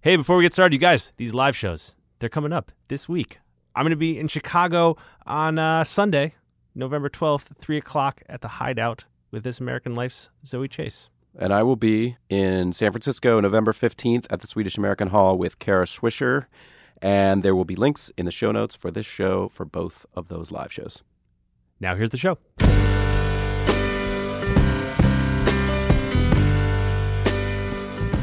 Hey, before we get started, you guys, these live shows, they're coming up this week. I'm going to be in Chicago on uh, Sunday, November 12th, 3 o'clock at the Hideout with This American Life's Zoe Chase. And I will be in San Francisco November 15th at the Swedish American Hall with Kara Swisher. And there will be links in the show notes for this show for both of those live shows. Now, here's the show.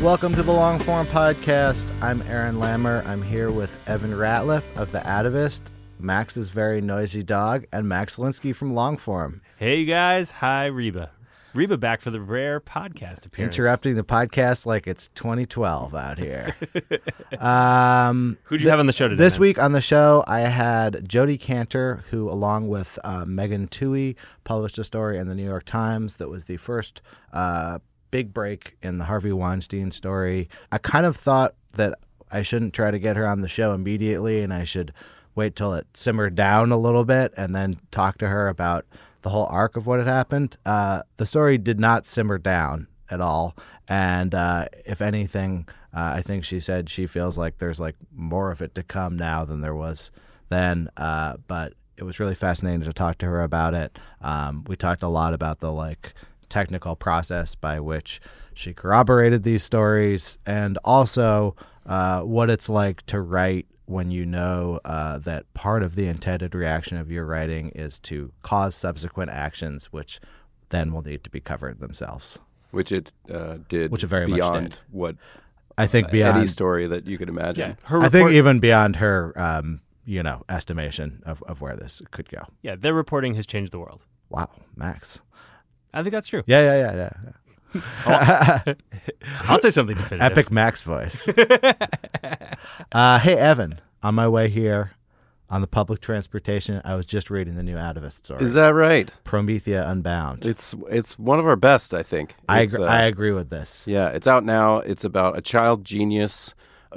Welcome to the Long Form Podcast. I'm Aaron Lammer. I'm here with Evan Ratliff of The Atavist, Max's very noisy dog, and Max Linsky from Longform. Hey, guys. Hi, Reba. Reba back for the rare podcast appearance. Interrupting the podcast like it's 2012 out here. um, Who'd you have on the show today? This man? week on the show, I had Jodi Kantor, who, along with uh, Megan Twohey, published a story in the New York Times that was the first uh, big break in the Harvey Weinstein story. I kind of thought that I shouldn't try to get her on the show immediately, and I should wait till it simmered down a little bit and then talk to her about the whole arc of what had happened. Uh, the story did not simmer down at all, and uh, if anything, uh, I think she said she feels like there's like more of it to come now than there was then. Uh, but it was really fascinating to talk to her about it. Um, we talked a lot about the like technical process by which she corroborated these stories, and also uh, what it's like to write when you know uh, that part of the intended reaction of your writing is to cause subsequent actions, which then will need to be covered themselves. Which it uh, did Which it very much beyond did. what I think any beyond, story that you could imagine. Yeah, her I think even beyond her, um, you know, estimation of, of where this could go. yeah, their reporting has changed the world. Wow, Max. I think that's true. Yeah, yeah, yeah, yeah. yeah. I'll say something definitive. Epic Max voice. uh, hey, Evan. On my way here on the public transportation, I was just reading the new Atavist story. Is that right? Promethea Unbound? It's it's one of our best, I think. I, agree, uh, I agree with this. Yeah, it's out now. It's about a child genius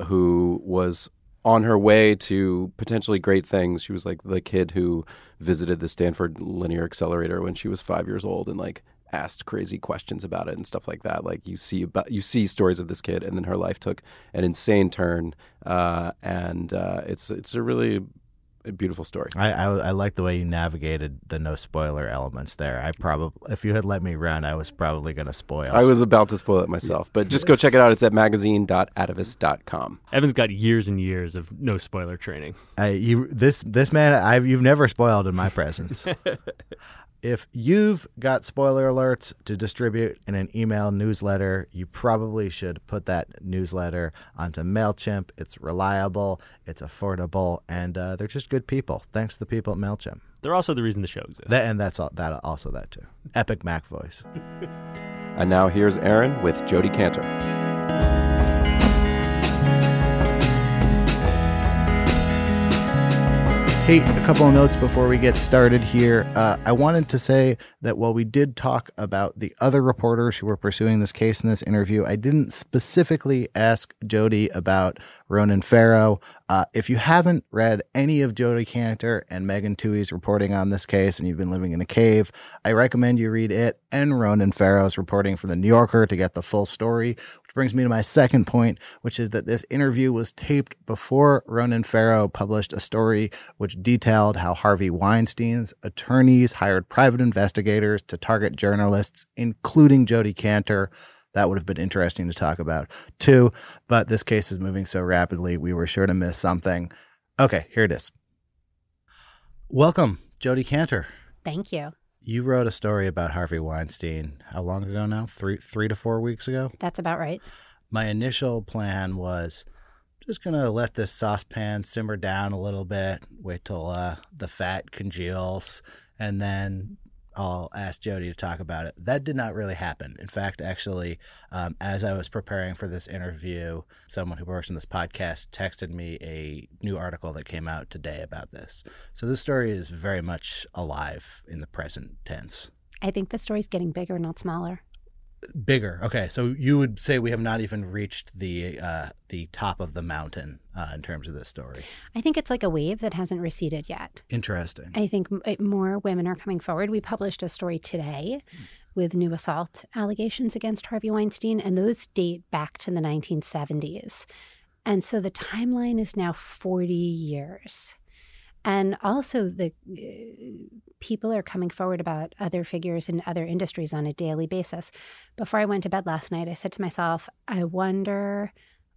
who was on her way to potentially great things. She was like the kid who visited the Stanford Linear Accelerator when she was five years old and like asked crazy questions about it and stuff like that. Like you see about you see stories of this kid, and then her life took an insane turn. Uh, and uh, it's it's a really beautiful story. I, I, I like the way you navigated the no spoiler elements there. I probably, if you had let me run, I was probably going to spoil. I was about to spoil it myself, but just go check it out. It's at magazine.atavist.com. Evan's got years and years of no spoiler training. I, you this this man I've you've never spoiled in my presence. if you've got spoiler alerts to distribute in an email newsletter, you probably should put that newsletter onto Mailchimp. It's reliable, it's affordable, and uh, they're just good people. Thanks to the people at Mailchimp. They're also the reason the show exists. That, and that's all, that also that too. Epic Mac voice. And now here's Aaron with Jodi Kantor. Hey, a couple of notes before we get started here. Uh, I wanted to say that while we did talk about the other reporters who were pursuing this case in this interview, I didn't specifically ask Jodi about Ronan Farrow. Uh, if you haven't read any of Jodi Kantor and Megan Twohey's reporting on this case and you've been living in a cave, I recommend you read it and Ronan Farrow's reporting for The New Yorker to get the full story, brings me to my second point, which is that this interview was taped before Ronan Farrow published a story which detailed how Harvey Weinstein's attorneys hired private investigators to target journalists, including Jodi Kantor. That would have been interesting to talk about too, but this case is moving so rapidly, we were sure to miss something. Okay, here it is. Welcome, Jodi Kantor. Thank you. You wrote a story about Harvey Weinstein. How long ago now? Three, three to four weeks ago. That's about right. My initial plan was just gonna let this saucepan simmer down a little bit, wait till uh, the fat congeals, and then I'll ask Jodi to talk about it. That did not really happen. In fact, actually, um, as I was preparing for this interview, someone who works in this podcast texted me a new article that came out today about this. So this story is very much alive in the present tense. I think the story's getting bigger, not smaller. Bigger. Okay, so you would say we have not even reached the uh, the top of the mountain uh, in terms of this story. I think it's like a wave that hasn't receded yet. Interesting. I think more women are coming forward. We published a story today with new assault allegations against Harvey Weinstein, and those date back to the 1970s. And so the timeline is now 40 years. And also, the uh, people are coming forward about other figures in other industries on a daily basis. Before I went to bed last night, I said to myself, I wonder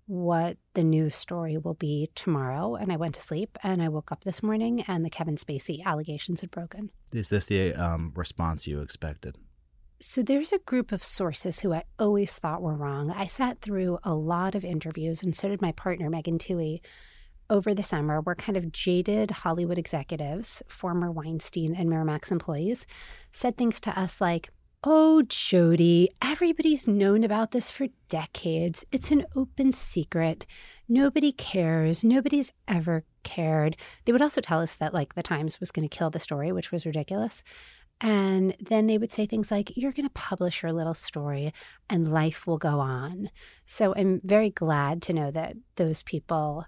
what the news story will be tomorrow. And I went to sleep and I woke up this morning and the Kevin Spacey allegations had broken. Is this the um, response you expected? So there's a group of sources who I always thought were wrong. I sat through a lot of interviews, and so did my partner, Megan Twohey, over the summer where kind of jaded Hollywood executives, former Weinstein and Miramax employees, said things to us like, Oh, Jodi, everybody's known about this for decades. It's an open secret. Nobody cares. Nobody's ever cared. They would also tell us that, like, the Times was going to kill the story, which was ridiculous. And then they would say things like, You're going to publish your little story and life will go on. So I'm very glad to know that those people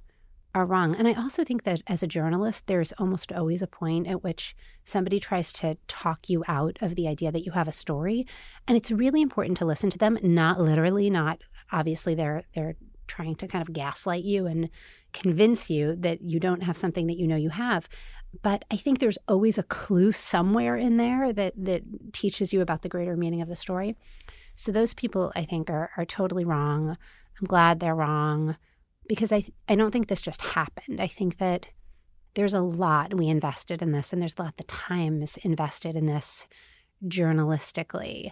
are wrong. And I also think that as a journalist, there's almost always a point at which somebody tries to talk you out of the idea that you have a story. And it's really important to listen to them, not literally, not obviously they're they're trying to kind of gaslight you and convince you that you don't have something that you know you have. But I think there's always a clue somewhere in there that that teaches you about the greater meaning of the story. So those people I think are are totally wrong. I'm glad they're wrong because I I don't think this just happened. I think that there's a lot we invested in this, and there's a lot of times invested in this journalistically.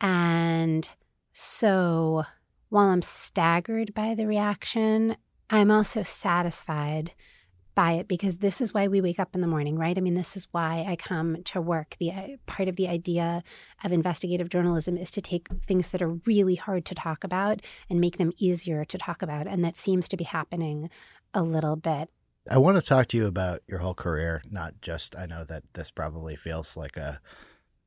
And so while I'm staggered by the reaction, I'm also satisfied by it because this is why we wake up in the morning, right? I mean, this is why I come to work. The uh, part of the idea of investigative journalism is to take things that are really hard to talk about and make them easier to talk about, and that seems to be happening a little bit. I want to talk to you about your whole career, not just I know that this probably feels like a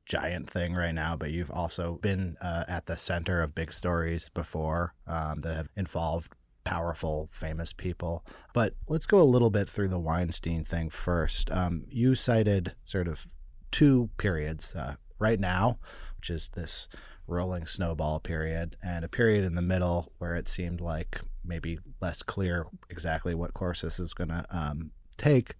giant thing right now, but you've also been uh, at the center of big stories before um, that have involved powerful, famous people. But let's go a little bit through the Weinstein thing first. Um, you cited sort of two periods uh, right now, which is this rolling snowball period, and a period in the middle where it seemed like maybe less clear exactly what course this is going to um, take.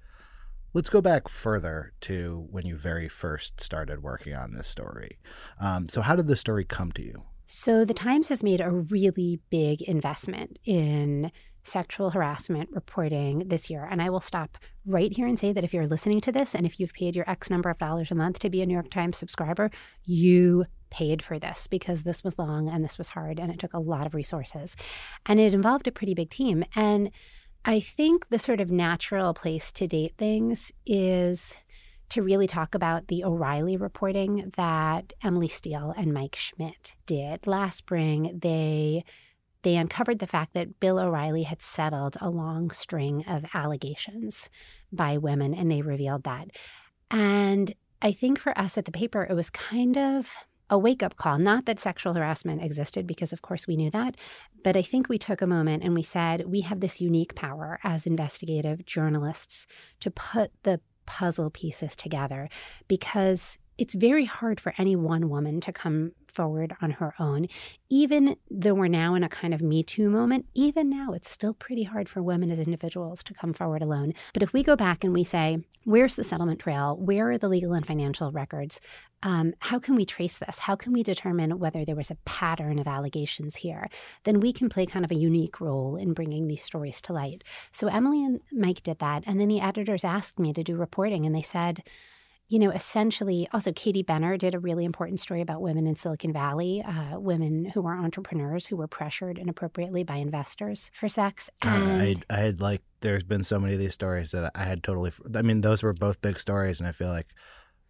Let's go back further to when you very first started working on this story. Um, so, how did the story come to you? So the Times has made a really big investment in sexual harassment reporting this year. And I will stop right here and say that if you're listening to this and if you've paid your X number of dollars a month to be a New York Times subscriber, you paid for this because this was long and this was hard and it took a lot of resources. And it involved a pretty big team. And I think the sort of natural place to date things is to really talk about the O'Reilly reporting that Emily Steele and Mike Schmidt did last spring. They they uncovered the fact that Bill O'Reilly had settled a long string of allegations by women, and they revealed that. And I think for us at the paper, it was kind of a wake up call. Not that sexual harassment existed, because of course we knew that, but I think we took a moment and we said, we have this unique power as investigative journalists to put the puzzle pieces together because it's very hard for any one woman to come forward on her own. Even though we're now in a kind of Me Too moment, even now it's still pretty hard for women as individuals to come forward alone. But if we go back and we say, where's the settlement trail? Where are the legal and financial records? Um, how can we trace this? How can we determine whether there was a pattern of allegations here? Then we can play kind of a unique role in bringing these stories to light. So Emily and Mike did that. And then the editors asked me to do reporting, and they said, you know, essentially, also Katie Benner did a really important story about women in Silicon Valley, uh, women who were entrepreneurs who were pressured inappropriately by investors for sex. And I, I had like, there's been so many of these stories that I had totally, I mean, those were both big stories. And I feel like,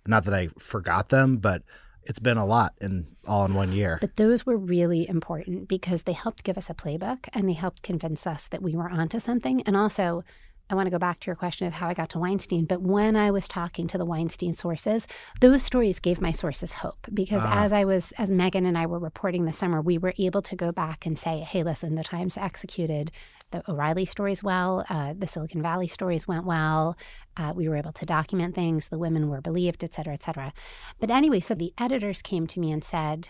not that I forgot them, but it's been a lot in all in one year. But those were really important because they helped give us a playbook and they helped convince us that we were onto something. And also, I want to go back to your question of how I got to Weinstein, but when I was talking to the Weinstein sources, those stories gave my sources hope because ah. as I was, as Megan and I were reporting this summer, we were able to go back and say, hey, listen, the Times executed the O'Reilly stories well, uh, the Silicon Valley stories went well. Uh, we were able to document things, the women were believed, et cetera, et cetera. But anyway, so the editors came to me and said,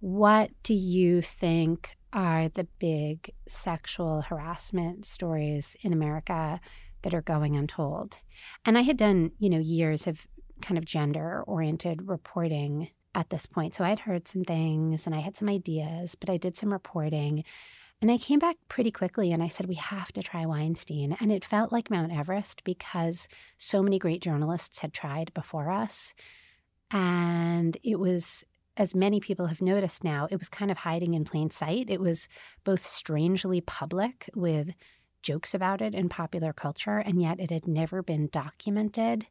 what do you think are the big sexual harassment stories in America that are going untold. And I had done, you know, years of kind of gender oriented reporting at this point. So I had heard some things and I had some ideas, but I did some reporting. And I came back pretty quickly and I said, we have to try Weinstein. And it felt like Mount Everest because so many great journalists had tried before us. And it was as many people have noticed now, it was kind of hiding in plain sight. It was both strangely public with jokes about it in popular culture, and yet it had never been documented.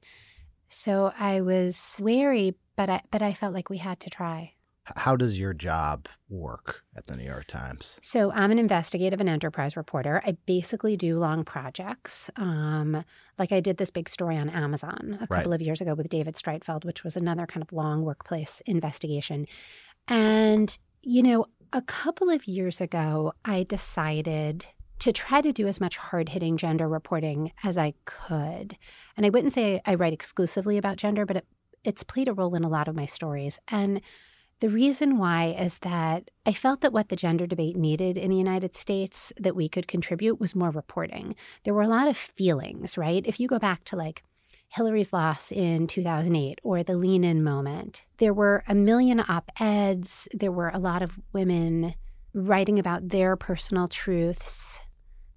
So I was wary, but I, but I felt like we had to try. How does your job work at the New York Times? So I'm an investigative and enterprise reporter. I basically do long projects. Um, like I did this big story on Amazon a couple right. of years ago with David Streitfeld, which was another kind of long workplace investigation. And, you know, a couple of years ago, I decided to try to do as much hard hitting gender reporting as I could. And I wouldn't say I write exclusively about gender, but it, it's played a role in a lot of my stories. And the reason why is that I felt that what the gender debate needed in the United States that we could contribute was more reporting. There were a lot of feelings, right? If you go back to like Hillary's loss in 2008 or the lean in moment, there were a million op eds. There were a lot of women writing about their personal truths.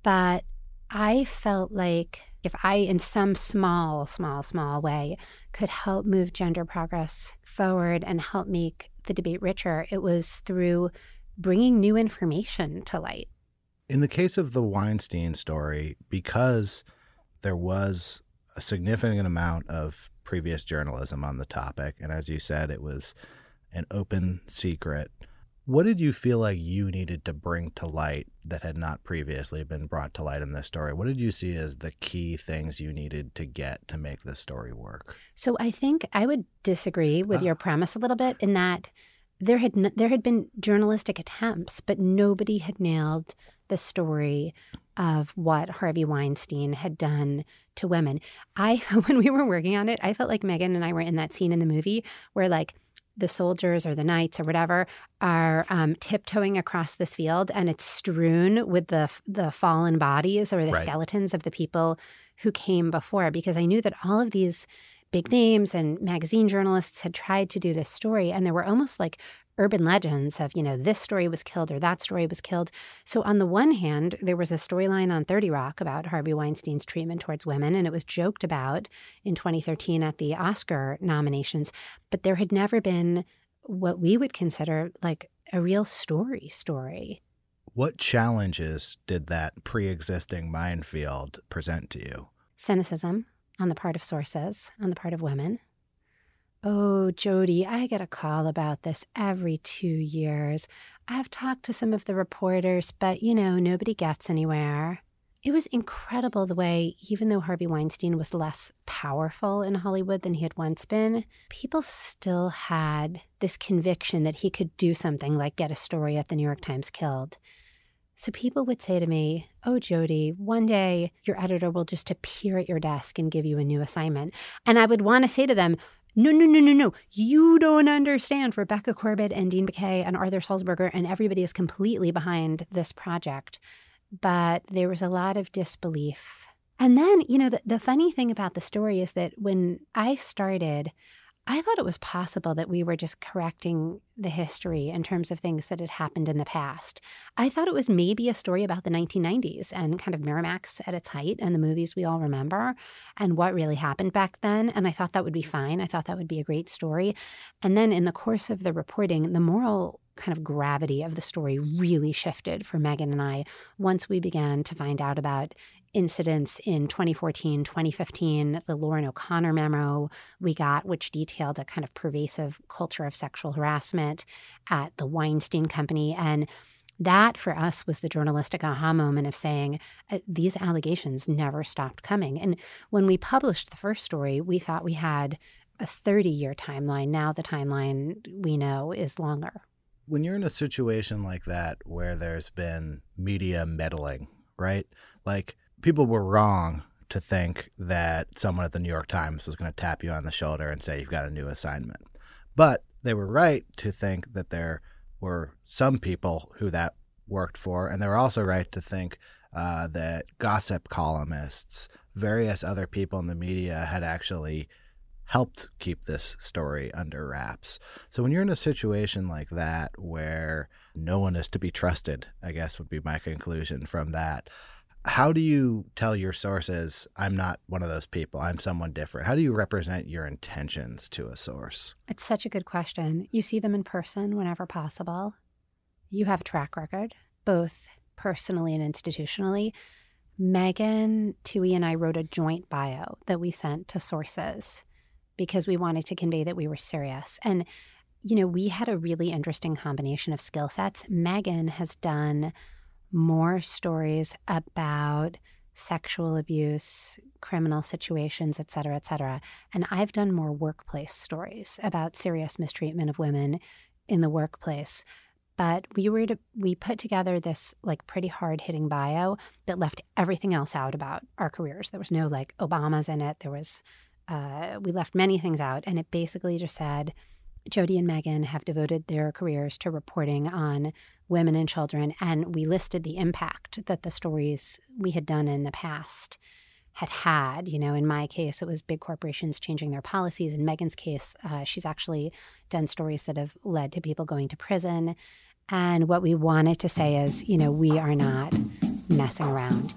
But I felt like if I, in some small, small, small way, could help move gender progress forward and help make the debate richer, it was through bringing new information to light. In the case of the Weinstein story, because there was a significant amount of previous journalism on the topic, and as you said, it was an open secret. What did you feel like you needed to bring to light that had not previously been brought to light in this story? What did you see as the key things you needed to get to make this story work? So I think I would disagree with oh. your ah. premise a little bit in that there had n- there had been journalistic attempts, but nobody had nailed the story of what Harvey Weinstein had done to women. I when we were working on it, I felt like Megan and I were in that scene in the movie where like the soldiers or the knights or whatever are um, tiptoeing across this field and it's strewn with the the fallen bodies or the right. skeletons of the people who came before because I knew that all of these big names and magazine journalists had tried to do this story and there were almost like urban legends of, you know, this story was killed or that story was killed. So, on the one hand, there was a storyline on 30 Rock about Harvey Weinstein's treatment towards women, and it was joked about in 2013 at the Oscar nominations. But there had never been what we would consider like a real story story. What challenges did that pre existing minefield present to you? Cynicism on the part of sources, on the part of women. Oh, Jodi, I get a call about this every two years. I've talked to some of the reporters, but you know, nobody gets anywhere. It was incredible the way, even though Harvey Weinstein was less powerful in Hollywood than he had once been, people still had this conviction that he could do something like get a story at the New York Times killed. So people would say to me, Oh, Jodi, one day your editor will just appear at your desk and give you a new assignment. And I would want to say to them, no, no, no, no, no. You don't understand. Rebecca Corbett and Dean Baquet and Arthur Sulzberger and everybody is completely behind this project. But there was a lot of disbelief. And then, you know, the, the funny thing about the story is that when I started, I thought it was possible that we were just correcting the history in terms of things that had happened in the past. I thought it was maybe a story about the 1990s and kind of Miramax at its height and the movies we all remember and what really happened back then. And I thought that would be fine. I thought that would be a great story. And then in the course of the reporting, the moral kind of gravity of the story really shifted for Megan and I once we began to find out about incidents in 2014, 2015, the Lauren O'Connor memo we got, which detailed a kind of pervasive culture of sexual harassment at the Weinstein Company. And that for us was the journalistic aha moment of saying uh, these allegations never stopped coming. And when we published the first story, we thought we had a 30 year timeline. Now the timeline we know is longer. When you're in a situation like that where there's been media meddling, right? Like people were wrong to think that someone at the New York Times was going to tap you on the shoulder and say you've got a new assignment. But they were right to think that there were some people who that worked for, and they were also right to think uh, that gossip columnists, various other people in the media had actually helped keep this story under wraps. So when you're in a situation like that where no one is to be trusted, I guess would be my conclusion from that how do you tell your sources i'm not one of those people i'm someone different how do you represent your intentions to a source? It's such a good question. You see them in person whenever possible. You have track record both personally and institutionally. Megan Twohey and i wrote a joint bio that we sent to sources because we wanted to convey that we were serious. And you know we had a really interesting combination of skill sets. Megan has done more stories about sexual abuse, criminal situations, et cetera, et cetera. And I've done more workplace stories about serious mistreatment of women in the workplace. But we were to, we put together this like pretty hard hitting bio that left everything else out about our careers. There was no like Obamas in it. There was uh, we left many things out, and it basically just said Jodi and Megan have devoted their careers to reporting on women and children, and we listed the impact that the stories we had done in the past had had. You know, in my case, it was big corporations changing their policies. In Megan's case, uh, she's actually done stories that have led to people going to prison. And what we wanted to say is, you know, we are not messing around.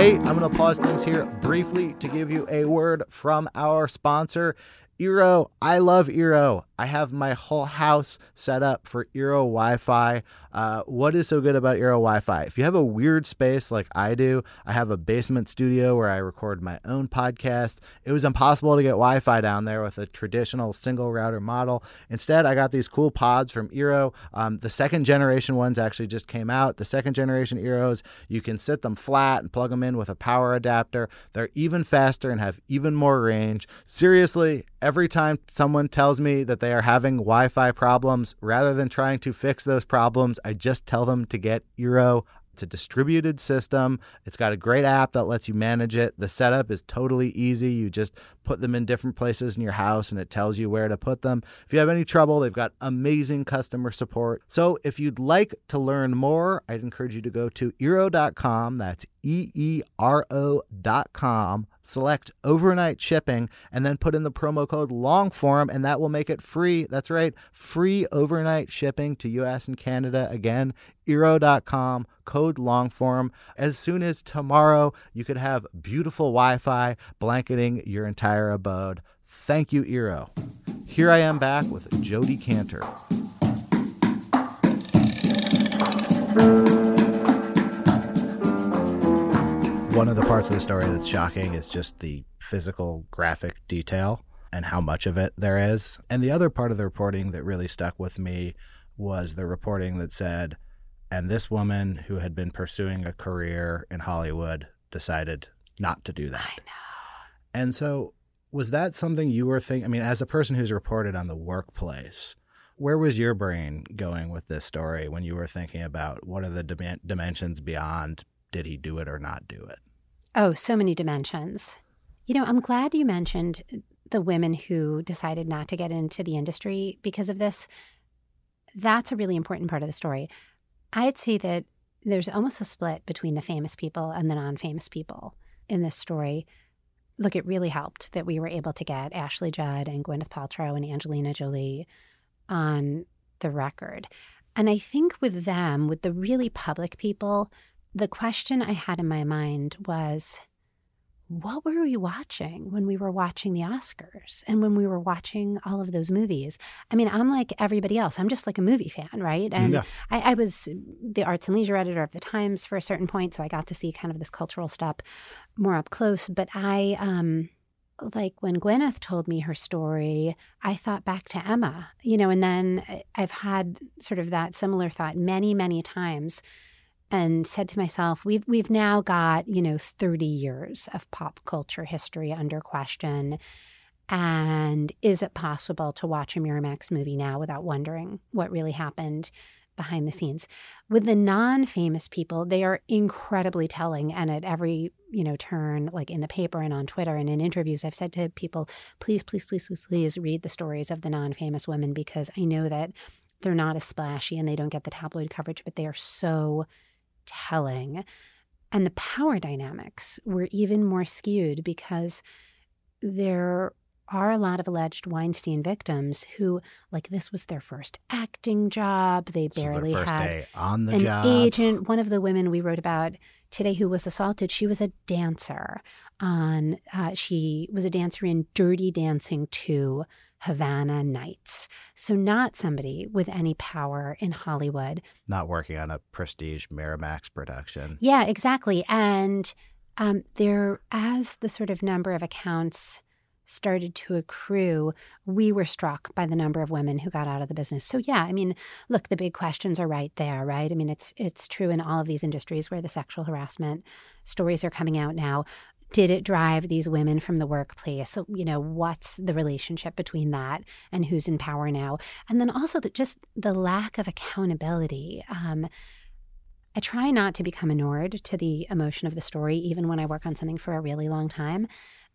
Hey, I'm going to pause things here briefly to give you a word from our sponsor, Eero, I love Eero. I have my whole house set up for Eero Wi Fi. Uh, what is so good about Eero Wi Fi? If you have a weird space like I do, I have a basement studio where I record my own podcast. It was impossible to get Wi Fi down there with a traditional single router model. Instead, I got these cool pods from Eero. Um, the second generation ones actually just came out. The second generation Eeros, you can sit them flat and plug them in with a power adapter. They're even faster and have even more range. Seriously, every time someone tells me that they are having Wi Fi problems, rather than trying to fix those problems, I just tell them to get Eero. It's a distributed system. It's got a great app that lets you manage it. The setup is totally easy. You just put them in different places in your house and it tells you where to put them. If you have any trouble, they've got amazing customer support. So if you'd like to learn more, I'd encourage you to go to eero.com. That's E E R O.com select overnight shipping, and then put in the promo code LONGFORM, and that will make it free. That's right, free overnight shipping to US and Canada. Again, Eero.com, code LONGFORM. As soon as tomorrow, you could have beautiful Wi Fi blanketing your entire abode. Thank you, Eero. Here I am back with Jodi Kantor. One of the parts of the story that's shocking is just the physical graphic detail and how much of it there is. And the other part of the reporting that really stuck with me was the reporting that said, and this woman who had been pursuing a career in Hollywood decided not to do that. I know. And so, was that something you were thinking? I mean, as a person who's reported on the workplace, where was your brain going with this story when you were thinking about what are the dim- dimensions beyond did he do it or not do it? Oh, so many dimensions. You know, I'm glad you mentioned the women who decided not to get into the industry because of this. That's a really important part of the story. I'd say that there's almost a split between the famous people and the non famous people in this story. Look, it really helped that we were able to get Ashley Judd and Gwyneth Paltrow and Angelina Jolie on the record. And I think with them, with the really public people, the question I had in my mind was what were we watching when we were watching the Oscars and when we were watching all of those movies? I mean, I'm like everybody else. I'm just like a movie fan, right? And yeah. I, I, was the arts and leisure editor of the Times for a certain point, so I got to see kind of this cultural stuff more up close. But I, um, like when Gwyneth told me her story, I thought back to Emma, you know, and then I've had sort of that similar thought many, many times and said to myself, we've we've now got, you know, 30 years of pop culture history under question. And is it possible to watch a Miramax movie now without wondering what really happened behind the scenes? With the non-famous people, they are incredibly telling. And at every, you know, turn, like in the paper and on Twitter and in interviews, I've said to people, please, please, please, please, please read the stories of the non-famous women because I know that they're not as splashy and they don't get the tabloid coverage, but they are so telling. And the power dynamics were even more skewed because there are a lot of alleged Weinstein victims who, like, this was their first acting job. They barely had on the an job. agent. One of the women we wrote about today who was assaulted, she was a dancer on. Uh, she was a dancer in Dirty Dancing 2 Havana Nights. So, not somebody with any power in Hollywood. Not working on a prestige Miramax production. Yeah, exactly. And um, there, as the sort of number of accounts started to accrue, we were struck by the number of women who got out of the business. So yeah, I mean, look, the big questions are right there, right? I mean, it's it's true in all of these industries where the sexual harassment stories are coming out now did it drive these women from the workplace? So, you know, what's the relationship between that and who's in power now? And then also the, just the lack of accountability. Um, I try not to become inured to the emotion of the story, even when I work on something for a really long time.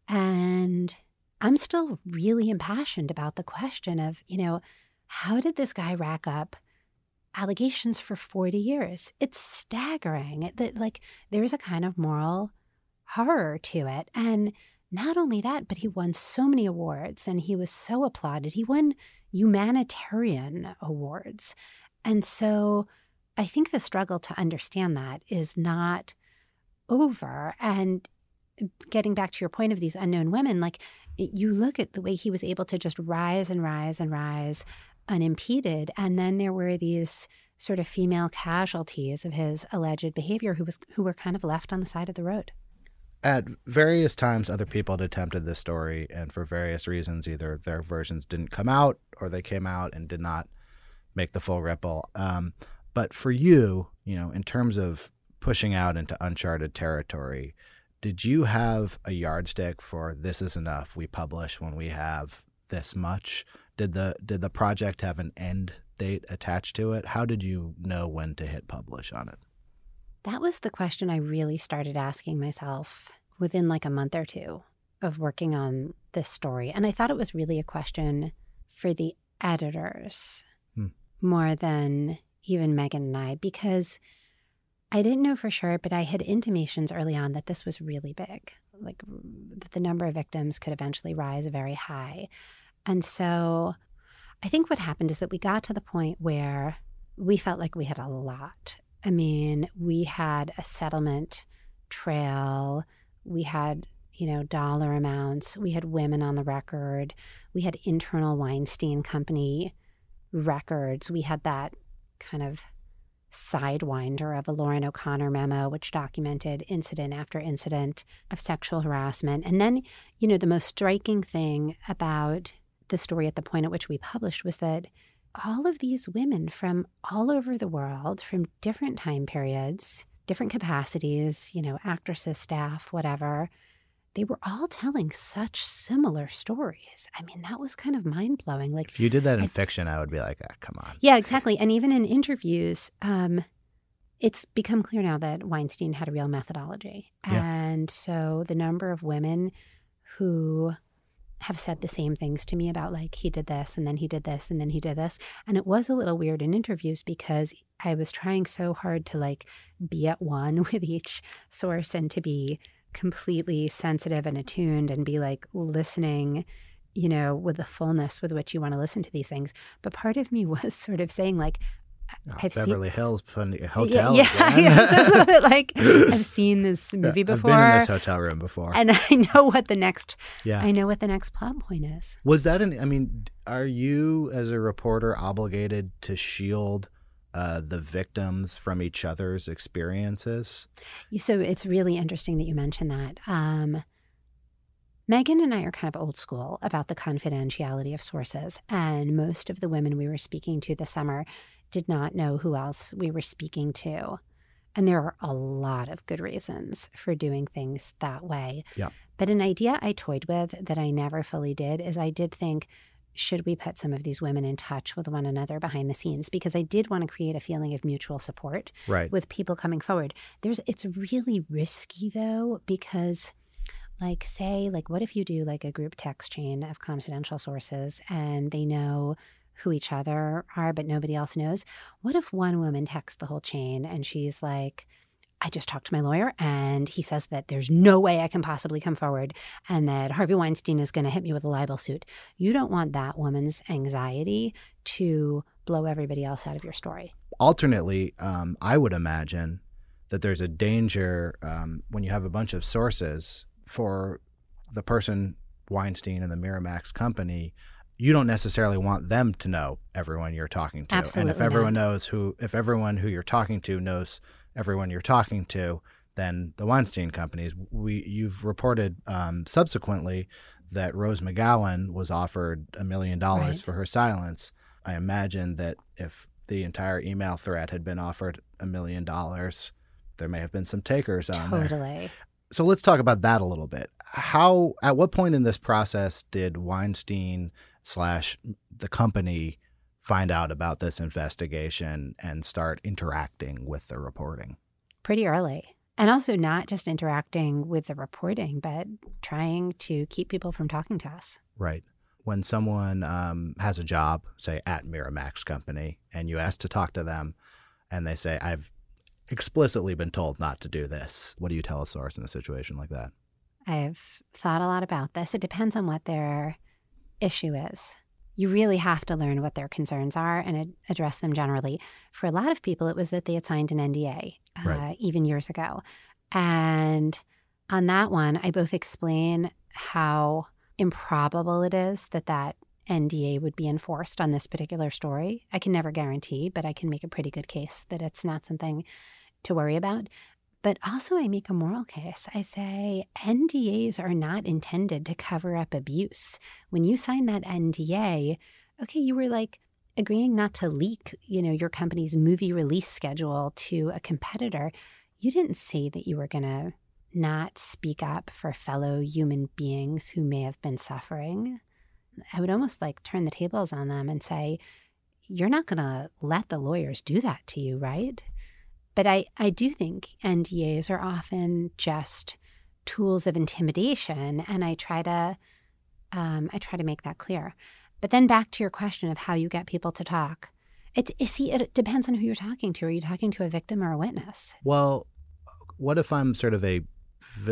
And I'm still really impassioned about the question of, you know, how did this guy rack up allegations for 40 years? It's staggering that, like, there's a kind of moral horror to it. And not only that, but he won so many awards and he was so applauded. He won humanitarian awards. And so I think the struggle to understand that is not over. And getting back to your point of these unknown women, like you look at the way he was able to just rise and rise and rise unimpeded. And then there were these sort of female casualties of his alleged behavior who was who were kind of left on the side of the road at various times other people had attempted this story and for various reasons either their versions didn't come out or they came out and did not make the full ripple um, but for you you know in terms of pushing out into uncharted territory did you have a yardstick for this is enough we publish when we have this much did the did the project have an end date attached to it how did you know when to hit publish on it that was the question I really started asking myself within like a month or two of working on this story. And I thought it was really a question for the editors hmm. more than even Megan and I, because I didn't know for sure, but I had intimations early on that this was really big, like that the number of victims could eventually rise very high. And so I think what happened is that we got to the point where we felt like we had a lot. I mean, we had a settlement trail, we had, you know, dollar amounts, we had women on the record, we had internal Weinstein Company records, we had that kind of sidewinder of a Lauren O'Connor memo, which documented incident after incident of sexual harassment. And then, you know, the most striking thing about the story at the point at which we published was that all of these women from all over the world, from different time periods, different capacities, you know, actresses, staff, whatever, they were all telling such similar stories. I mean, that was kind of mind blowing. Like, if you did that in I, fiction, I would be like, ah, come on. Yeah, exactly. And even in interviews, um, it's become clear now that Weinstein had a real methodology. Yeah. And so the number of women who have said the same things to me about like he did this and then he did this and then he did this and it was a little weird in interviews because I was trying so hard to like be at one with each source and to be completely sensitive and attuned and be like listening you know with the fullness with which you want to listen to these things but part of me was sort of saying like Oh, I've seen- Beverly Hills Fun- Hotel. yeah, yeah, yeah, it's a little bit like I've seen this movie I've before, been in this hotel room before. and I know what the next yeah. I know what the next plot point is. Was that an? I mean, are you as a reporter obligated to shield uh, the victims from each other's experiences? So it's really interesting that you mentioned that. Um, Megan and I are kind of old school about the confidentiality of sources, and most of the women we were speaking to this summer did not know who else we were speaking to. And there are a lot of good reasons for doing things that way. Yeah. But an idea I toyed with that I never fully did is I did think, should we put some of these women in touch with one another behind the scenes? Because I did want to create a feeling of mutual support Right. with people coming forward. There's it's really risky though because like say like what if you do like a group text chain of confidential sources and they know who each other are but nobody else knows? What if one woman texts the whole chain and she's like I just talked to my lawyer and he says that there's no way I can possibly come forward and that Harvey Weinstein is going to hit me with a libel suit. You don't want that woman's anxiety to blow everybody else out of your story. alternately, um, I would imagine that there's a danger um, when you have a bunch of sources for the person Weinstein and the Miramax company. You don't necessarily want them to know everyone you're talking to, and if everyone not. knows who, if everyone who you're talking to knows everyone you're talking to, then the Weinstein companies. We you've reported um, subsequently that Rose McGowan was offered a million dollars for her silence. I imagine that if the entire email thread had been offered a million dollars, there may have been some takers on there. Totally. So let's talk about that a little bit. How, at what point in this process did Weinstein slash the company find out about this investigation and start interacting with the reporting? pretty early. And also not just interacting with the reporting, but trying to keep people from talking to us. Right. When someone um, has a job, say at Miramax Company, and you ask to talk to them, and they say, "I've explicitly been told not to do this," what do you tell a source in a situation like that? I've thought a lot about this. It depends on what their issue is. You really have to learn what their concerns are and ad- address them generally. For a lot of people, it was that they had signed an NDA uh, Right. even years ago. And on that one, I both explain how improbable it is that that NDA would be enforced on this particular story. I can never guarantee, but I can make a pretty good case that it's not something to worry about. But also, I make a moral case. I say NDAs are not intended to cover up abuse. When you sign that NDA, okay, you were like agreeing not to leak, you know, your company's movie release schedule to a competitor. You didn't say that you were going to not speak up for fellow human beings who may have been suffering. I would almost like turn the tables on them and say, you're not going to let the lawyers do that to you, right? But I, I do think NDAs are often just tools of intimidation, and I try to um, I try to make that clear. But then back to your question of how you get people to talk. It, it see it depends on who you're talking to. Are you talking to a victim or a witness? Well, what if I'm sort of a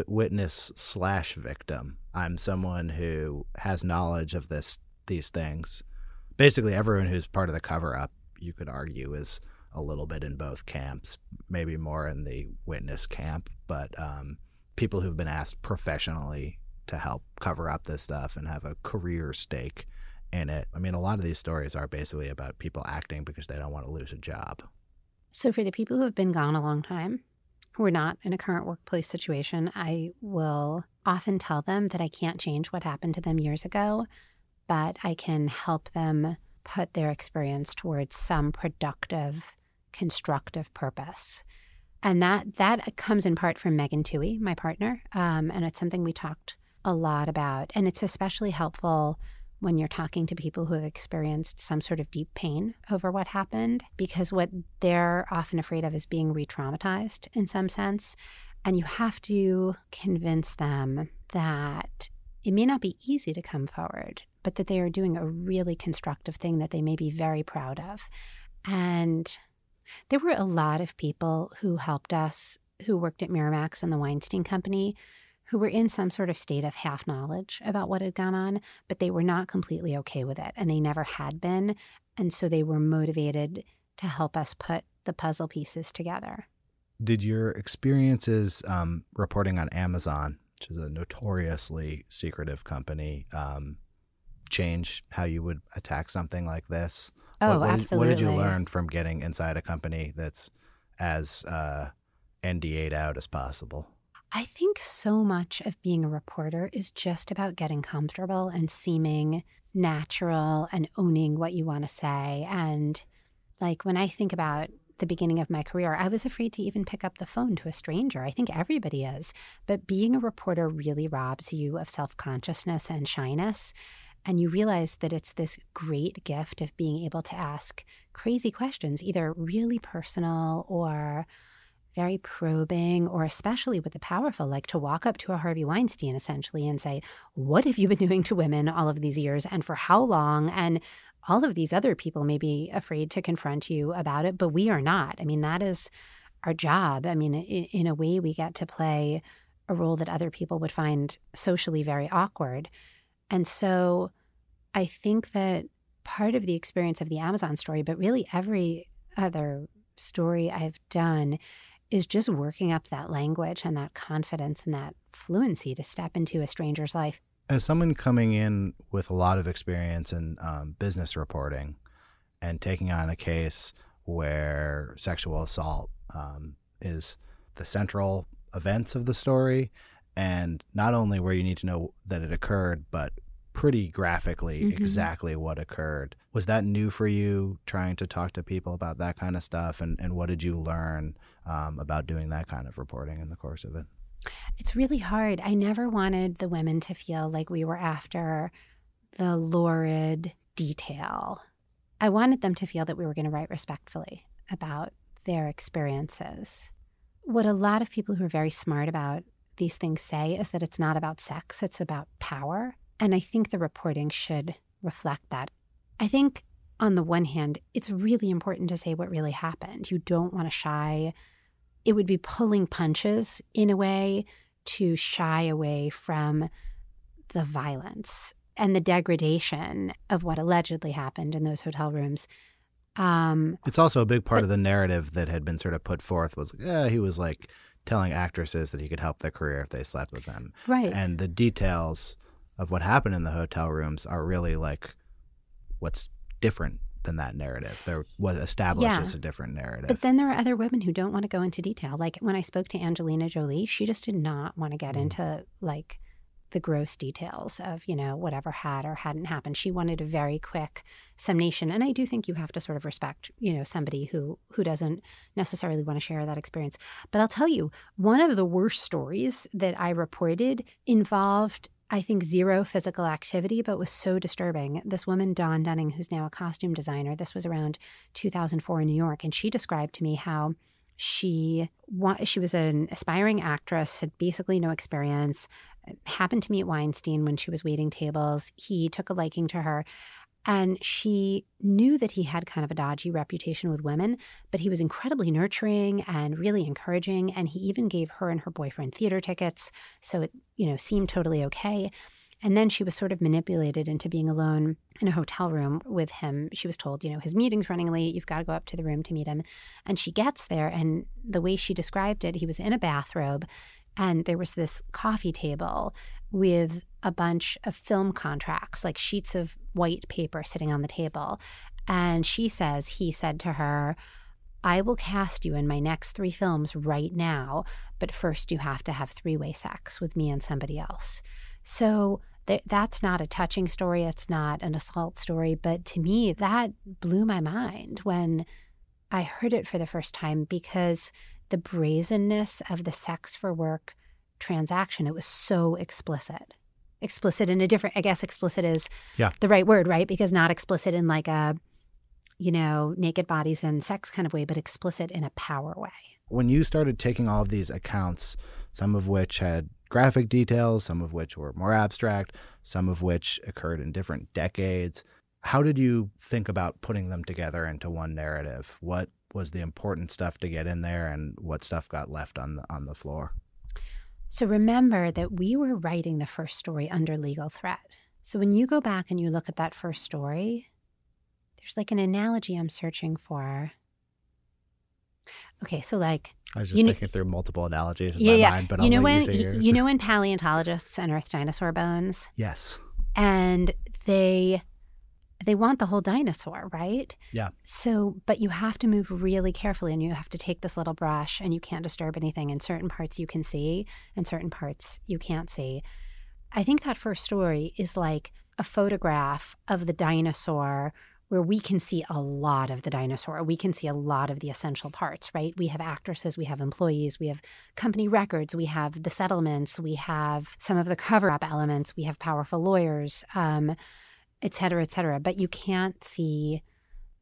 witness slash victim? I'm someone who has knowledge of this these things. Basically, everyone who's part of the cover up, you could argue, is a little bit in both camps. Maybe more in the witness camp, but um, people who've been asked professionally to help cover up this stuff and have a career stake in it. I mean, a lot of these stories are basically about people acting because they don't want to lose a job. So for the people who have been gone a long time, who are not in a current workplace situation, I will often tell them that I can't change what happened to them years ago, but I can help them put their experience towards some productive, constructive purpose. And that that comes in part from Megan Twohey, my partner, um, and it's something we talked a lot about. And it's especially helpful when you're talking to people who have experienced some sort of deep pain over what happened, because what they're often afraid of is being re traumatized in some sense. And you have to convince them that it may not be easy to come forward, but that they are doing a really constructive thing that they may be very proud of. And there were a lot of people who helped us who worked at Miramax and the Weinstein Company who were in some sort of state of half knowledge about what had gone on, but they were not completely okay with it and they never had been. And so they were motivated to help us put the puzzle pieces together. Did your experiences um, reporting on Amazon, which is a notoriously secretive company, um, change how you would attack something like this? Oh, what, what absolutely. Did, what did you learn from getting inside a company that's as uh, NDA'd out as possible? I think so much of being a reporter is just about getting comfortable and seeming natural and owning what you want to say. And like when I think about the beginning of my career, I was afraid to even pick up the phone to a stranger. I think everybody is. But being a reporter really robs you of self consciousness and shyness. And you realize that it's this great gift of being able to ask crazy questions, either really personal or very probing, or especially with the powerful, like to walk up to a Harvey Weinstein essentially and say, What have you been doing to women all of these years and for how long? And all of these other people may be afraid to confront you about it, but we are not. I mean, that is our job. I mean, in, in a way, we get to play a role that other people would find socially very awkward. And so I think that part of the experience of the Amazon story, but really every other story I've done, is just working up that language and that confidence and that fluency to step into a stranger's life. As someone coming in with a lot of experience in um, business reporting and taking on a case where sexual assault um, is the central events of the story, and not only where you need to know that it occurred, but pretty graphically mm-hmm. exactly what occurred. Was that new for you trying to talk to people about that kind of stuff? And, and what did you learn um, about doing that kind of reporting in the course of it? It's really hard. I never wanted the women to feel like we were after the lurid detail. I wanted them to feel that we were going to write respectfully about their experiences. What a lot of people who are very smart about these things say is that it's not about sex, it's about power. And I think the reporting should reflect that. I think, on the one hand, it's really important to say what really happened. You don't want to shy. It would be pulling punches in a way to shy away from the violence and the degradation of what allegedly happened in those hotel rooms. Um, it's also a big part but, of the narrative that had been sort of put forth was, yeah, he was like telling actresses that he could help their career if they slept with them. Right. And the details of what happened in the hotel rooms are really like what's different than that narrative. There was establishes yeah. a different narrative. But then there are other women who don't want to go into detail. Like when I spoke to Angelina Jolie, she just did not want to get mm. into like the gross details of, you know, whatever had or hadn't happened. She wanted a very quick summation. And I do think you have to sort of respect, you know, somebody who who doesn't necessarily want to share that experience. But I'll tell you, one of the worst stories that I reported involved I think, zero physical activity, but was so disturbing. This woman, Dawn Dunning, who's now a costume designer, this was around 2004 in New York, and she described to me how she she was an aspiring actress, had basically no experience, happened to meet Weinstein when she was waiting tables. He took a liking to her. And she knew that he had kind of a dodgy reputation with women, but he was incredibly nurturing and really encouraging. And he even gave her and her boyfriend theater tickets. So it, you know, seemed totally okay. And then she was sort of manipulated into being alone in a hotel room with him. She was told, you know, his meeting's running late. You've got to go up to the room to meet him. And she gets there, and the way she described it, he was in a bathrobe, and there was this coffee table with a bunch of film contracts, like sheets of white paper sitting on the table. And she says, he said to her, I will cast you in my next three films right now, but first you have to have three way sex with me and somebody else. So th- that's not a touching story. It's not an assault story. But to me, that blew my mind when I heard it for the first time because the brazenness of the sex for work transaction. It was so explicit. explicit in a different, I guess explicit is Yeah. the right word, right? Because not explicit in like a, you know, naked bodies and sex kind of way, but explicit in a power way. When you started taking all of these accounts, some of which had graphic details, some of which were more abstract, some of which occurred in different decades, how did you think about putting them together into one narrative? What was the important stuff to get in there and what stuff got left on the on the floor? So remember that we were writing the first story under legal threat. So when you go back and you look at that first story, there's like an analogy I'm searching for. Okay, so like I was just You thinking through multiple analogies in yeah, my yeah. mind, but you I'll know when you say yours. you know when paleontologists unearth dinosaur bones yes. and they they want the whole dinosaur, right? Yeah. So, but you have to move really carefully and you have to take this little brush and you can't disturb anything. And certain parts you can see and certain parts you can't see. I think that first story is like a photograph of the dinosaur where we can see a lot of the dinosaur. We can see a lot of the essential parts, right? We have actresses, we have employees, we have company records, we have the settlements, we have some of the cover up elements, we have powerful lawyers, um, et cetera, et cetera. But you can't see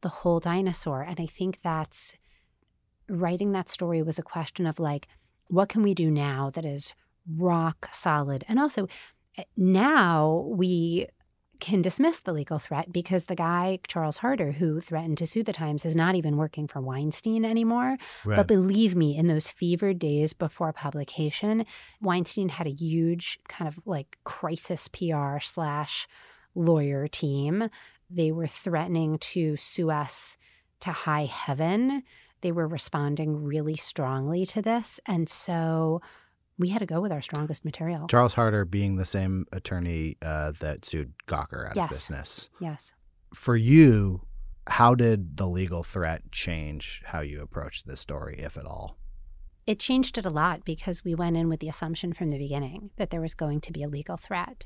the whole dinosaur. And I think that's writing that story was a question of like, what can we do now that is rock solid? And also, eh, now we can dismiss the legal threat because the guy, Charles Harder, who threatened to sue the Times, is not even working for Weinstein anymore. But believe me, in those fevered days before publication, Weinstein had a huge kind of like crisis PR slash lawyer team. They were threatening to sue us to high heaven. They were responding really strongly to this. And so we had to go with our strongest material. Charles Harder being the same attorney uh, that sued Gawker out Yes. of business. Yes. For you, how did the legal threat change how you approached this story, if at all? It changed it a lot because we went in with the assumption from the beginning that there was going to be a legal threat.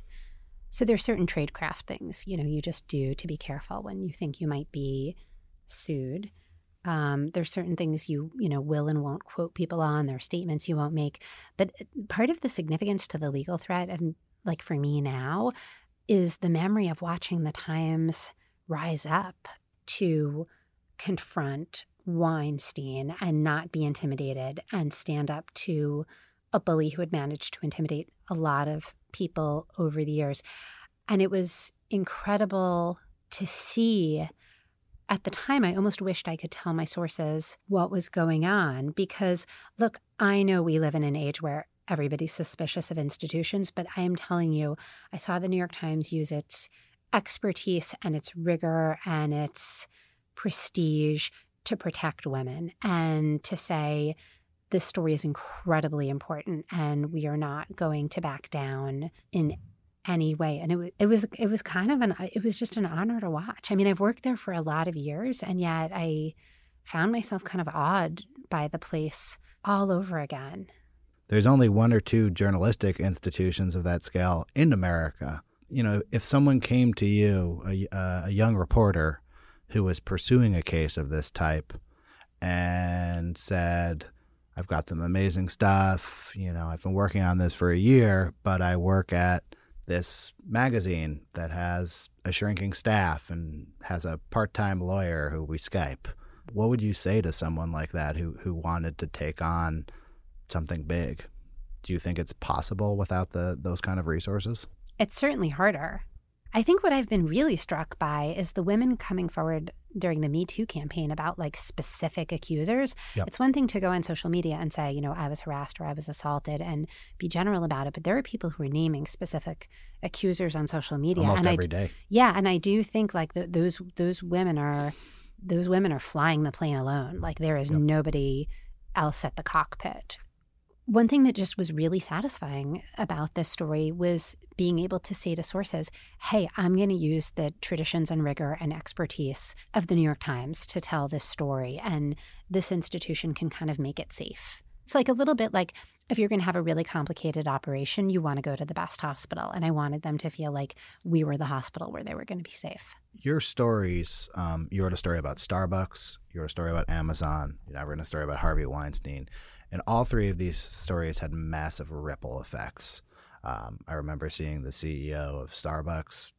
So there's certain tradecraft things, you know, you just do to be careful when you think you might be sued. Um, there's certain things you you know will and won't quote people on. There are statements you won't make. But uh, part of the significance to the legal threat, and like for me now, is the memory of watching the Times rise up to confront Weinstein and not be intimidated and stand up to a bully who had managed to intimidate a lot of people over the years. And it was incredible to see. At the time, I almost wished I could tell my sources what was going on because, look, I know we live in an age where everybody's suspicious of institutions, but I am telling you, I saw the New York Times use its expertise and its rigor and its prestige to protect women and to say this story is incredibly important and we are not going to back down in any way and it was it was it was kind of an it was just an honor to watch. I mean, I've worked there for a lot of years and yet I found myself kind of awed by the place all over again. There's only one or two journalistic institutions of that scale in America. You know, if someone came to you, a, a young reporter who was pursuing a case of this type, and said, I've got some amazing stuff. You know, I've been working on this for a year, but I work at this magazine that has a shrinking staff and has a part time lawyer who we Skype. What would you say to someone like that who, who wanted to take on something big? Do you think it's possible without the those kind of resources? It's certainly harder. I think what I've been really struck by is the women coming forward during the Me Too campaign about like specific accusers. Yep. It's one thing to go on social media and say, you know, I was harassed or I was assaulted and be general about it, but there are people who are naming specific accusers on social media. Almost and I every d- day. Yeah, and I do think like th those those women are those women are flying the plane alone. Like there is Yep. nobody else at the cockpit. One thing that just was really satisfying about this story was being able to say to sources, hey, I'm going to use the traditions and rigor and expertise of the New York Times to tell this story, and this institution can kind of make it safe. It's like a little bit like if you're going to have a really complicated operation, you want to go to the best hospital. And I wanted them to feel like we were the hospital where they were going to be safe. Your stories, um, you wrote a story about Starbucks, you wrote a story about Amazon, you know, I wrote a story about Harvey Weinstein. And all three of these stories had massive ripple effects. Um, I remember seeing the CEO of Starbucks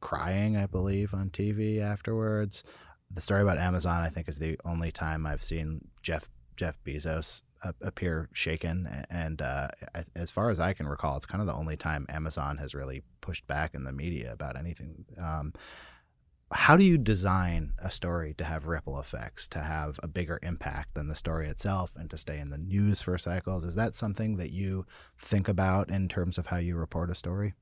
crying, I believe, on TV afterwards. The story about Amazon, I think, is the only time I've seen Jeff Jeff Bezos appear shaken. And uh, as far as I can recall, it's kind of the only time Amazon has really pushed back in the media about anything. Um, how do you design a story to have ripple effects, to have a bigger impact than the story itself, and to stay in the news for cycles? Is that something that you think about in terms of how you report a story?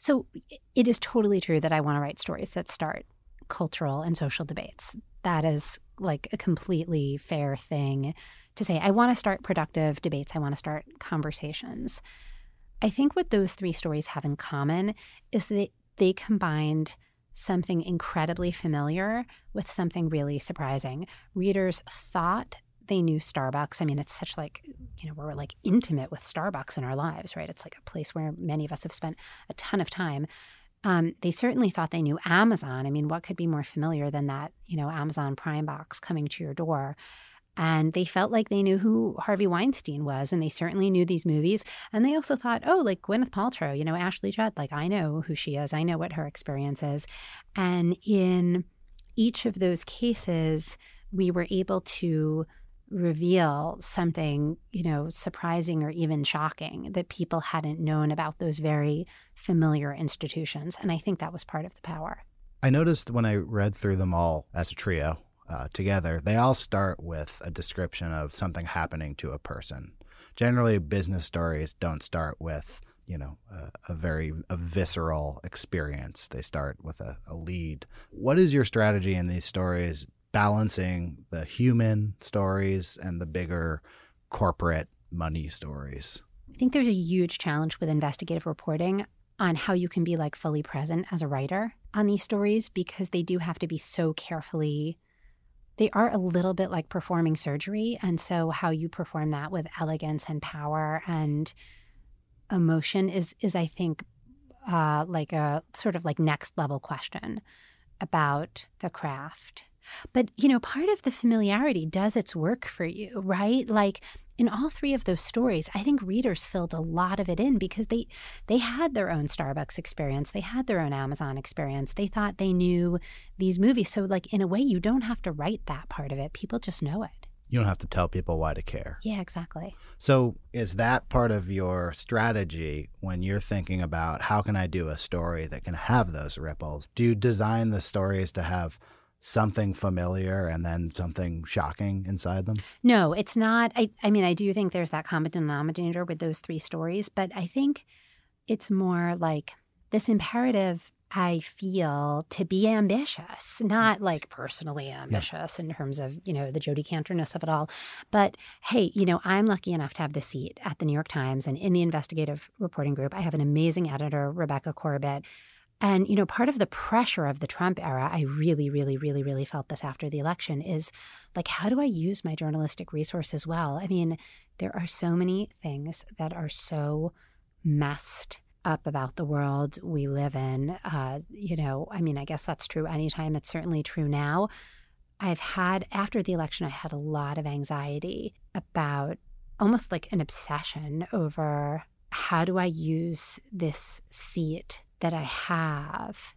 So it is totally true that I want to write stories that start cultural and social debates. That is like a completely fair thing to say. I want to start productive debates, I want to start conversations. I think what those three stories have in common is that they combined something incredibly familiar with something really surprising. Readers thought they knew Starbucks. I mean, it's such like, you know, we're like intimate with Starbucks in our lives, right? It's like a place where many of us have spent a ton of time. Um, they certainly thought they knew Amazon. I mean, what could be more familiar than that, you know, Amazon Prime box coming to your door? And they felt like they knew who Harvey Weinstein was, and they certainly knew these movies. And they also thought, oh, like Gwyneth Paltrow, you know, Ashley Judd, like I know who she is, I know what her experience is. And in each of those cases, we were able to reveal something, you know, surprising or even shocking that people hadn't known about those very familiar institutions. And I think that was part of the power. I noticed when I read through them all as a trio, uh, together, they all start with a description of something happening to a person. Generally, business stories don't start with you know a, a very a visceral experience. They start with a, a lead. What is your strategy in these stories, balancing the human stories and the bigger corporate money stories? I think there's a huge challenge with investigative reporting on how you can be like fully present as a writer on these stories because they do have to be so carefully they are a little bit like performing surgery. And so, how you perform that with elegance and power and emotion is, is I think, uh, like a sort of like next level question about the craft. But, you know, part of the familiarity does its work for you, right? Like in all three of those stories, I think readers filled a lot of it in because they they had their own Starbucks experience, they had their own Amazon experience. They thought they knew these movies. So like in a way you don't have to write that part of it. People just know it. You don't have to tell people why to care. Yeah, exactly. So, is that part of your strategy when you're thinking about how can I do a story that can have those ripples? Do you design the stories to have something familiar and then something shocking inside them? No, it's not. I, I mean, I do think there's that common denominator with those three stories, but I think it's more like this imperative I feel to be ambitious, not like personally ambitious yeah. in terms of, you know, the Jodi Kantorness of it all. But hey, you know, I'm lucky enough to have the seat at the New York Times and in the investigative reporting group. I have an amazing editor, Rebecca Corbett, and, you know, part of the pressure of the Trump era, I really, really, really, really felt this after the election is like, how do I use my journalistic resources well? I mean, there are so many things that are so messed up about the world we live in. Uh, you know, I mean, I guess that's true anytime. It's certainly true now. I've had, after the election, I had a lot of anxiety about almost like an obsession over how do I use this seat that I have.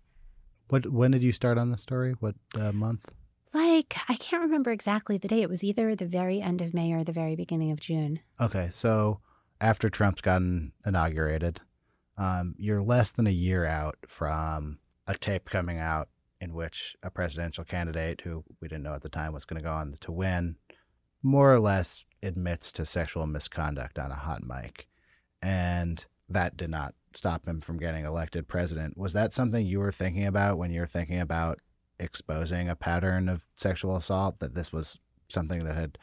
What when did you start on the story? What uh, month? Like I can't remember exactly the day. It was either the very end of May or the very beginning of June. Okay, so after Trump's gotten inaugurated, um, you're less than a year out from a tape coming out in which a presidential candidate who we didn't know at the time was going to go on to win, more or less admits to sexual misconduct on a hot mic, and that did not stop him from getting elected president. Was that something you were thinking about when you were thinking about exposing a pattern of sexual assault? That this was something that had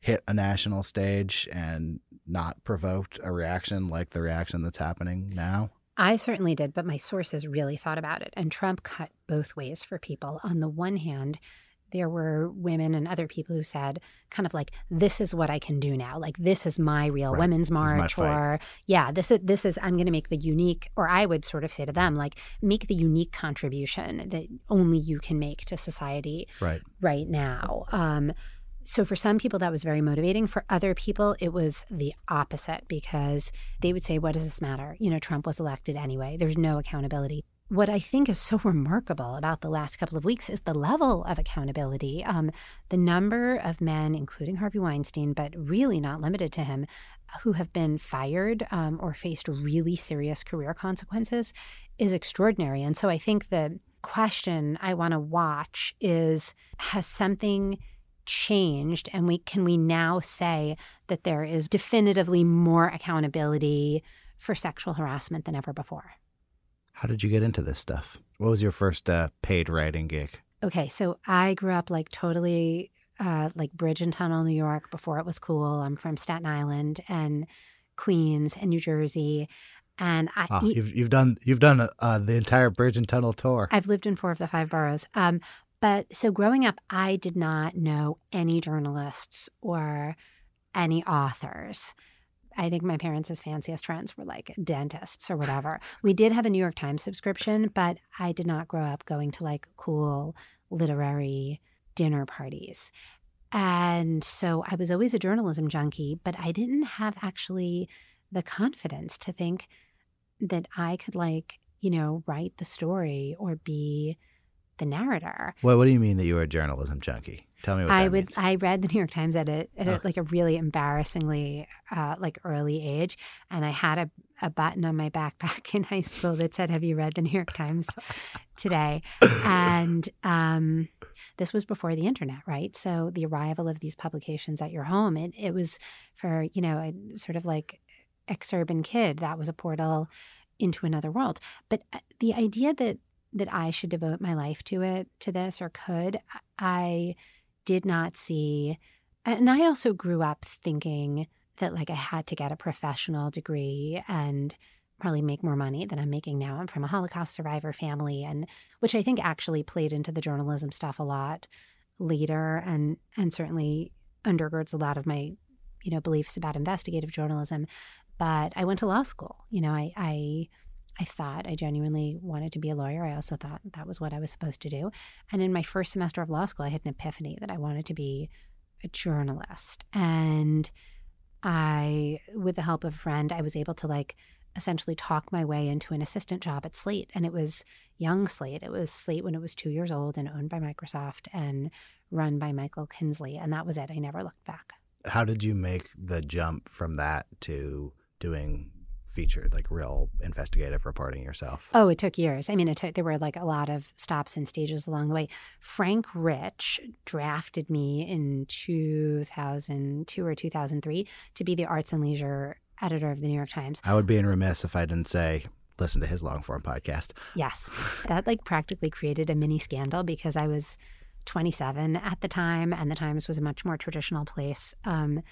hit a national stage and not provoked a reaction like the reaction that's happening now? I certainly did, but my sources really thought about it. And Trump cut both ways for people. On the one hand, there were women and other people who said kind of like this is what I can do now like this is my real right. women's march or yeah this is this is I'm going to make the unique or I would sort of say to them like make the unique contribution that only you can make to society right right now um, So, for some people, that was very motivating. For other people, it was the opposite because they would say, What does this matter? You know, Trump was elected anyway. There's no accountability. What I think is so remarkable about the last couple of weeks is the level of accountability. Um, the number of men, including Harvey Weinstein, but really not limited to him, who have been fired um, or faced really serious career consequences is extraordinary. And so I think the question I want to watch is Has something changed and we can we now say that there is definitively more accountability for sexual harassment than ever before how did you get into this stuff what was your first uh, paid writing gig okay so i grew up like totally uh, like bridge and tunnel new york before it was cool i'm from staten island and queens and new jersey and I, oh, you've you've done you've done uh, the entire bridge and tunnel tour. I've lived in four of the five boroughs. Um, but so growing up, I did not know any journalists or any authors. I think my parents' fanciest friends were like dentists or whatever. we did have a New York Times subscription, but I did not grow up going to like cool literary dinner parties. And so I was always a journalism junkie, but I didn't have actually the confidence to think that I could like, you know, write the story or be the narrator. Well, what do you mean that you were a journalism junkie? Tell me what I would. Means. I read the New York Times at a, at a like a really embarrassingly uh, like early age, and I had a, a button on my backpack in high school that said, "Have you read the New York Times today?" and um, this was before the internet, right? So the arrival of these publications at your home, it it was for you know a sort of like exurban kid that was a portal into another world. But uh, the idea that that I should devote my life to it, to this, or could, I did not see. And I also grew up thinking that like I had to get a professional degree and probably make more money than I'm making now. I'm from a Holocaust survivor family, and which I think actually played into the journalism stuff a lot later, and and certainly undergirds a lot of my you know beliefs about investigative journalism. But I went to law school. You know, I, I I thought I genuinely wanted to be a lawyer. I also thought that was what I was supposed to do. And in my first semester of law school, I had an epiphany that I wanted to be a journalist. And I, with the help of a friend, I was able to like essentially talk my way into an assistant job at Slate. And it was young Slate. It was Slate when it was two years old and owned by Microsoft and run by Michael Kinsley. And that was it. I never looked back. How did you make the jump from that to doing featured, like real investigative reporting yourself? Oh, it took years. I mean, it took, there were like a lot of stops and stages along the way. Frank Rich drafted me in 2002 or 2003 to be the arts and leisure editor of the New York Times. I would be in remiss if I didn't say listen to his long form podcast. Yes. That like practically created a mini scandal because I was 27 at the time and the Times was a much more traditional place um,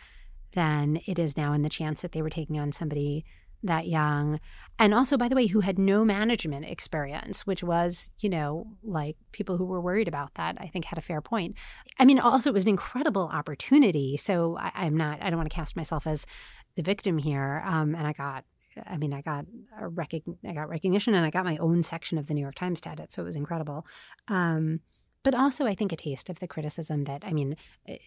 than it is now. And the chance that they were taking on somebody that young. And also, by the way, who had no management experience, which was, you know, like people who were worried about that, I think had a fair point. I mean, also, it was an incredible opportunity. So I, am not, I don't want to cast myself as the victim here. Um, and I got, I mean, I got a rec- I got recognition and I got my own section of the New York Times to edit. So it was incredible. Um, but also I think a taste of the criticism that I mean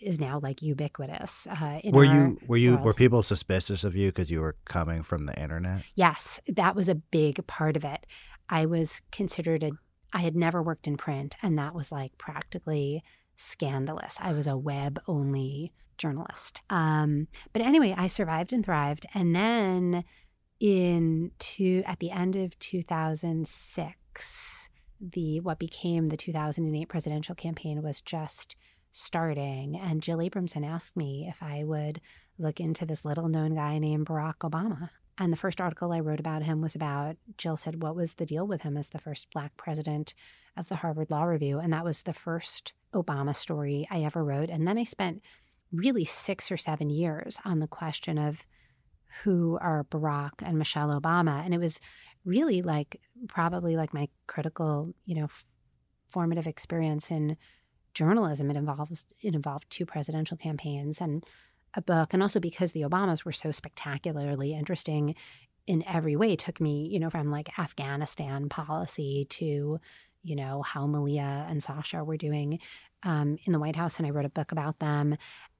is now like ubiquitous. Uh, were you were you world. were people suspicious of you because you were coming from the internet? Yes, that was a big part of it. I was considered a. I had never worked in print, and that was like practically scandalous. I was a web only journalist. Um, but anyway, I survived and thrived, and then in two at the end of two thousand six the what became the 2008 presidential campaign was just starting. And Jill Abramson asked me if I would look into this little known guy named Barack Obama. And the first article I wrote about him was about Jill said what was the deal with him as the first black president of the Harvard Law Review? And that was the first Obama story I ever wrote. And then I spent really 6 or 7 years on the question of who are Barack and Michelle Obama. And it was really like probably like my critical, you know, formative experience in journalism. It involves it involved two presidential campaigns and a book, and also because the Obamas were so spectacularly interesting in every way, took me, you know, from like Afghanistan policy to, you know, how Malia and Sasha were doing um, in the White House, and I wrote a book about them.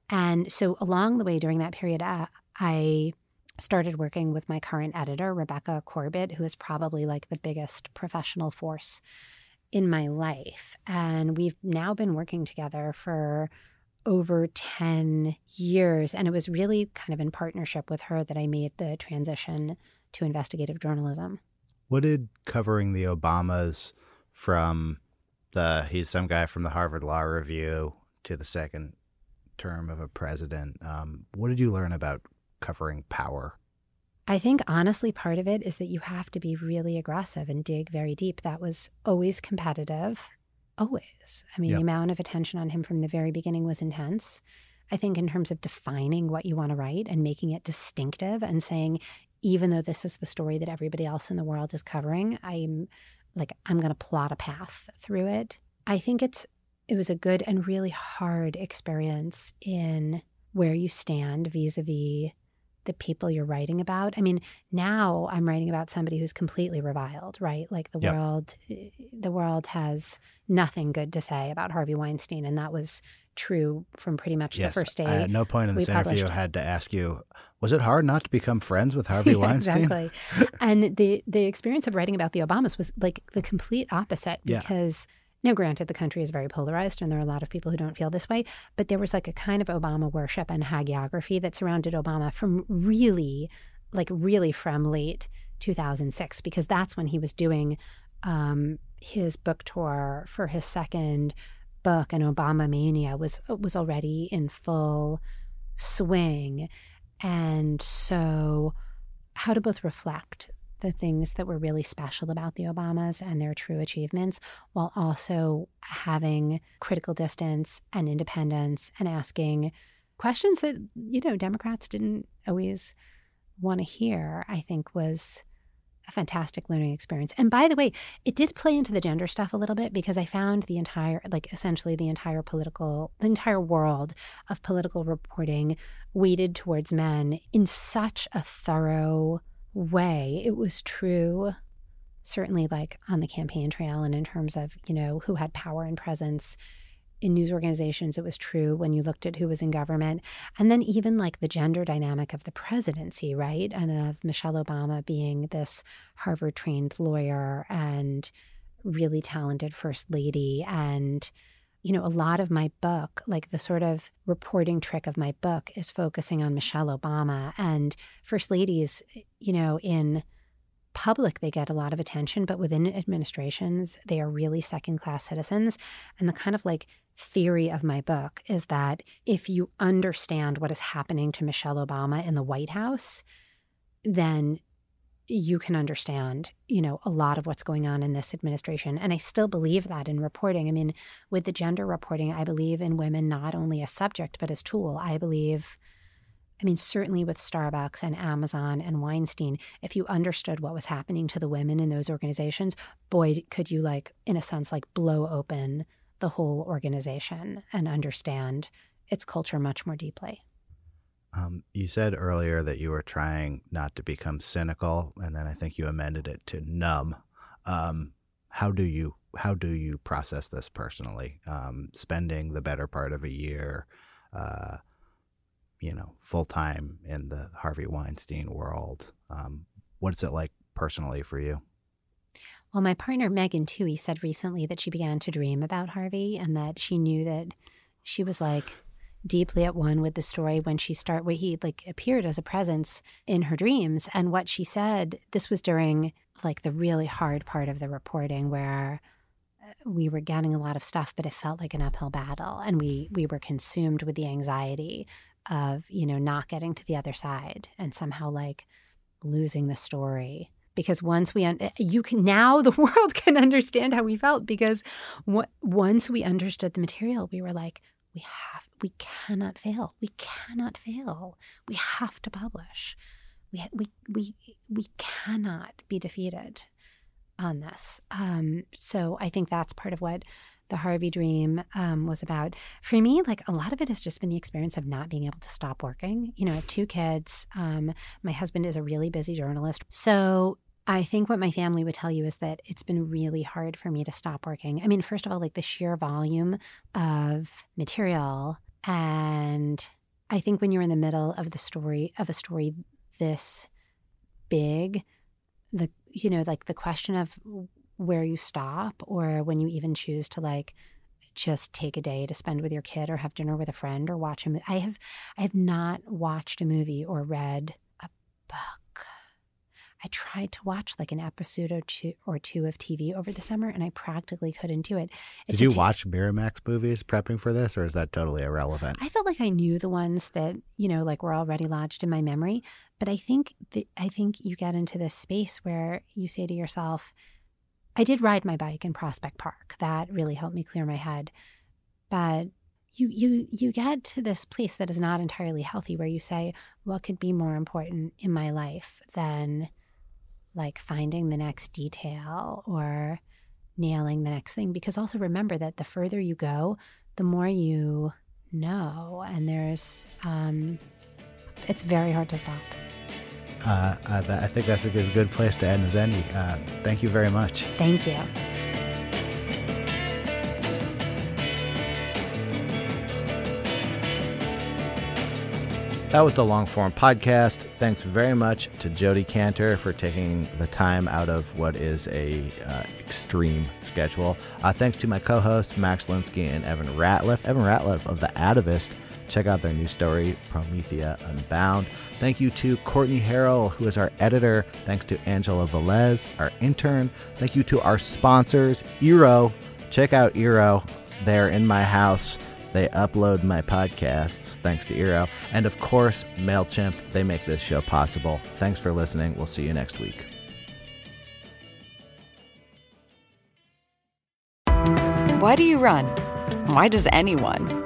And so along the way during that period, uh, I started working with my current editor, Rebecca Corbett, who is probably like the biggest professional force in my life. And we've now been working together for over 10 years. And it was really kind of in partnership with her that I made the transition to investigative journalism. What did covering the Obamas from the he's some guy from the Harvard Law Review to the second term of a president, um, what did you learn about covering power? I think honestly, part of it is that you have to be really aggressive and dig very deep. That was always competitive, always. I mean, the amount of attention on him from the very beginning was intense. I think, in terms of defining what you want to write and making it distinctive and saying, even though this is the story that everybody else in the world is covering, I'm like, I'm going to plot a path through it. I think it's, it was a good and really hard experience in where you stand vis a vis the people you're writing about. I mean, now I'm writing about somebody who's completely reviled, right? Like the world the world has nothing good to say about Harvey Weinstein and that was true from pretty much yes, the first day. I, At no point in this interview published. had to ask you, was it hard not to become friends with Harvey yeah, Weinstein? Exactly. and the the experience of writing about the Obamas was like the complete opposite because yeah now, granted, the country is very polarized and there are a lot of people who don't feel this way, but there was like a kind of Obama worship and hagiography that surrounded Obama from really, like, really from late 2006, because that's when he was doing um, his book tour for his second book, and Obama Mania was was already in full swing, and so how to both reflect the things that were really special about the Obamas and their true achievements, while also having critical distance and independence and asking questions that, you know, Democrats didn't always want to hear, I think was a fantastic learning experience. And by the way, it did play into the gender stuff a little bit because I found the entire, like essentially the entire political, the entire world of political reporting weighted towards men in such a thorough, way. It was true, certainly, like on the campaign trail and in terms of, you know, who had power and presence in news organizations. It was true when you looked at who was in government. And then even like the gender dynamic of the presidency, right? And of Michelle Obama being this Harvard trained lawyer and really talented first lady and you know, a lot of my book, like the sort of reporting trick of my book, is focusing on Michelle Obama and first ladies, you know, in public, they get a lot of attention, but within administrations, they are really second class citizens. And the kind of like theory of my book is that if you understand what is happening to Michelle Obama in the White House, then you can understand, you know, a lot of what's going on in this administration. And I still believe that in reporting. I mean, with the gender reporting, I believe in women not only as subject, but as tool. I believe, I mean, certainly with Starbucks and Amazon and Weinstein, if you understood what was happening to the women in those organizations, boy, could you, like, in a sense, like blow open the whole organization and understand its culture much more deeply. Um, you said earlier that you were trying not to become cynical, and then I think you amended it to numb. Um, how do you how do you process this personally? Um, spending the better part of a year, uh, you know, full time in the Harvey Weinstein world. Um, what is it like personally for you? Well, my partner Megan Twohey said recently that she began to dream about Harvey and that she knew that she was like deeply at one with the story when she start where he like appeared as a presence in her dreams and what she said this was during like the really hard part of the reporting where uh, we were getting a lot of stuff but it felt like an uphill battle and we we were consumed with the anxiety of you know not getting to the other side and somehow like losing the story. Because once we un- you can now the world can understand how we felt because w- once we understood the material we were like we have we cannot fail. We cannot fail. We have to publish. We we we we cannot be defeated on this. Um, so i think that's part of what the harvey dream um, was about for me like a lot of it has just been the experience of not being able to stop working you know i have two kids um, my husband is a really busy journalist so I think what my family would tell you is that it's been really hard for me to stop working. I mean, first of all, like the sheer volume of material. And I think when you're in the middle of the story, of a story this big, the, you know, like the question of where you stop or when you even choose to like just take a day to spend with your kid or have dinner with a friend or watch a movie. I have I have not watched a movie or read a book. I tried to watch like an episode or two or two of TV over the summer and I practically couldn't do it. It's Did you t- watch Miramax movies prepping for this or is that totally irrelevant? I felt like I knew the ones that, you know, like were already lodged in my memory, but I think that I think you get into this space where you say to yourself, I did ride my bike in Prospect Park. That really helped me clear my head. But you you you get to this place that is not entirely healthy where you say, what could be more important in my life than like finding the next detail or nailing the next thing? Because also remember that the further you go, the more you know. And there's um it's very hard to stop uh, uh, I think that's a good place to end, Zenny. Uh, thank you very much. Thank you. That was the long form podcast. Thanks very much to Jodi Kantor for taking the time out of what is a uh, extreme schedule. Uh, thanks to my co-hosts Max Linsky and Evan Ratliff. Evan Ratliff of the Atavist Check out their new story, Promethea Unbound. Thank you to Courtney Harrell, who is our editor. Thanks to Angela Velez, our intern. Thank you to our sponsors, Eero. Check out Eero. They're in my house. They upload my podcasts, thanks to Eero. And of course, MailChimp. They make this show possible. Thanks for listening. We'll see you next week. Why do you run? Why does anyone?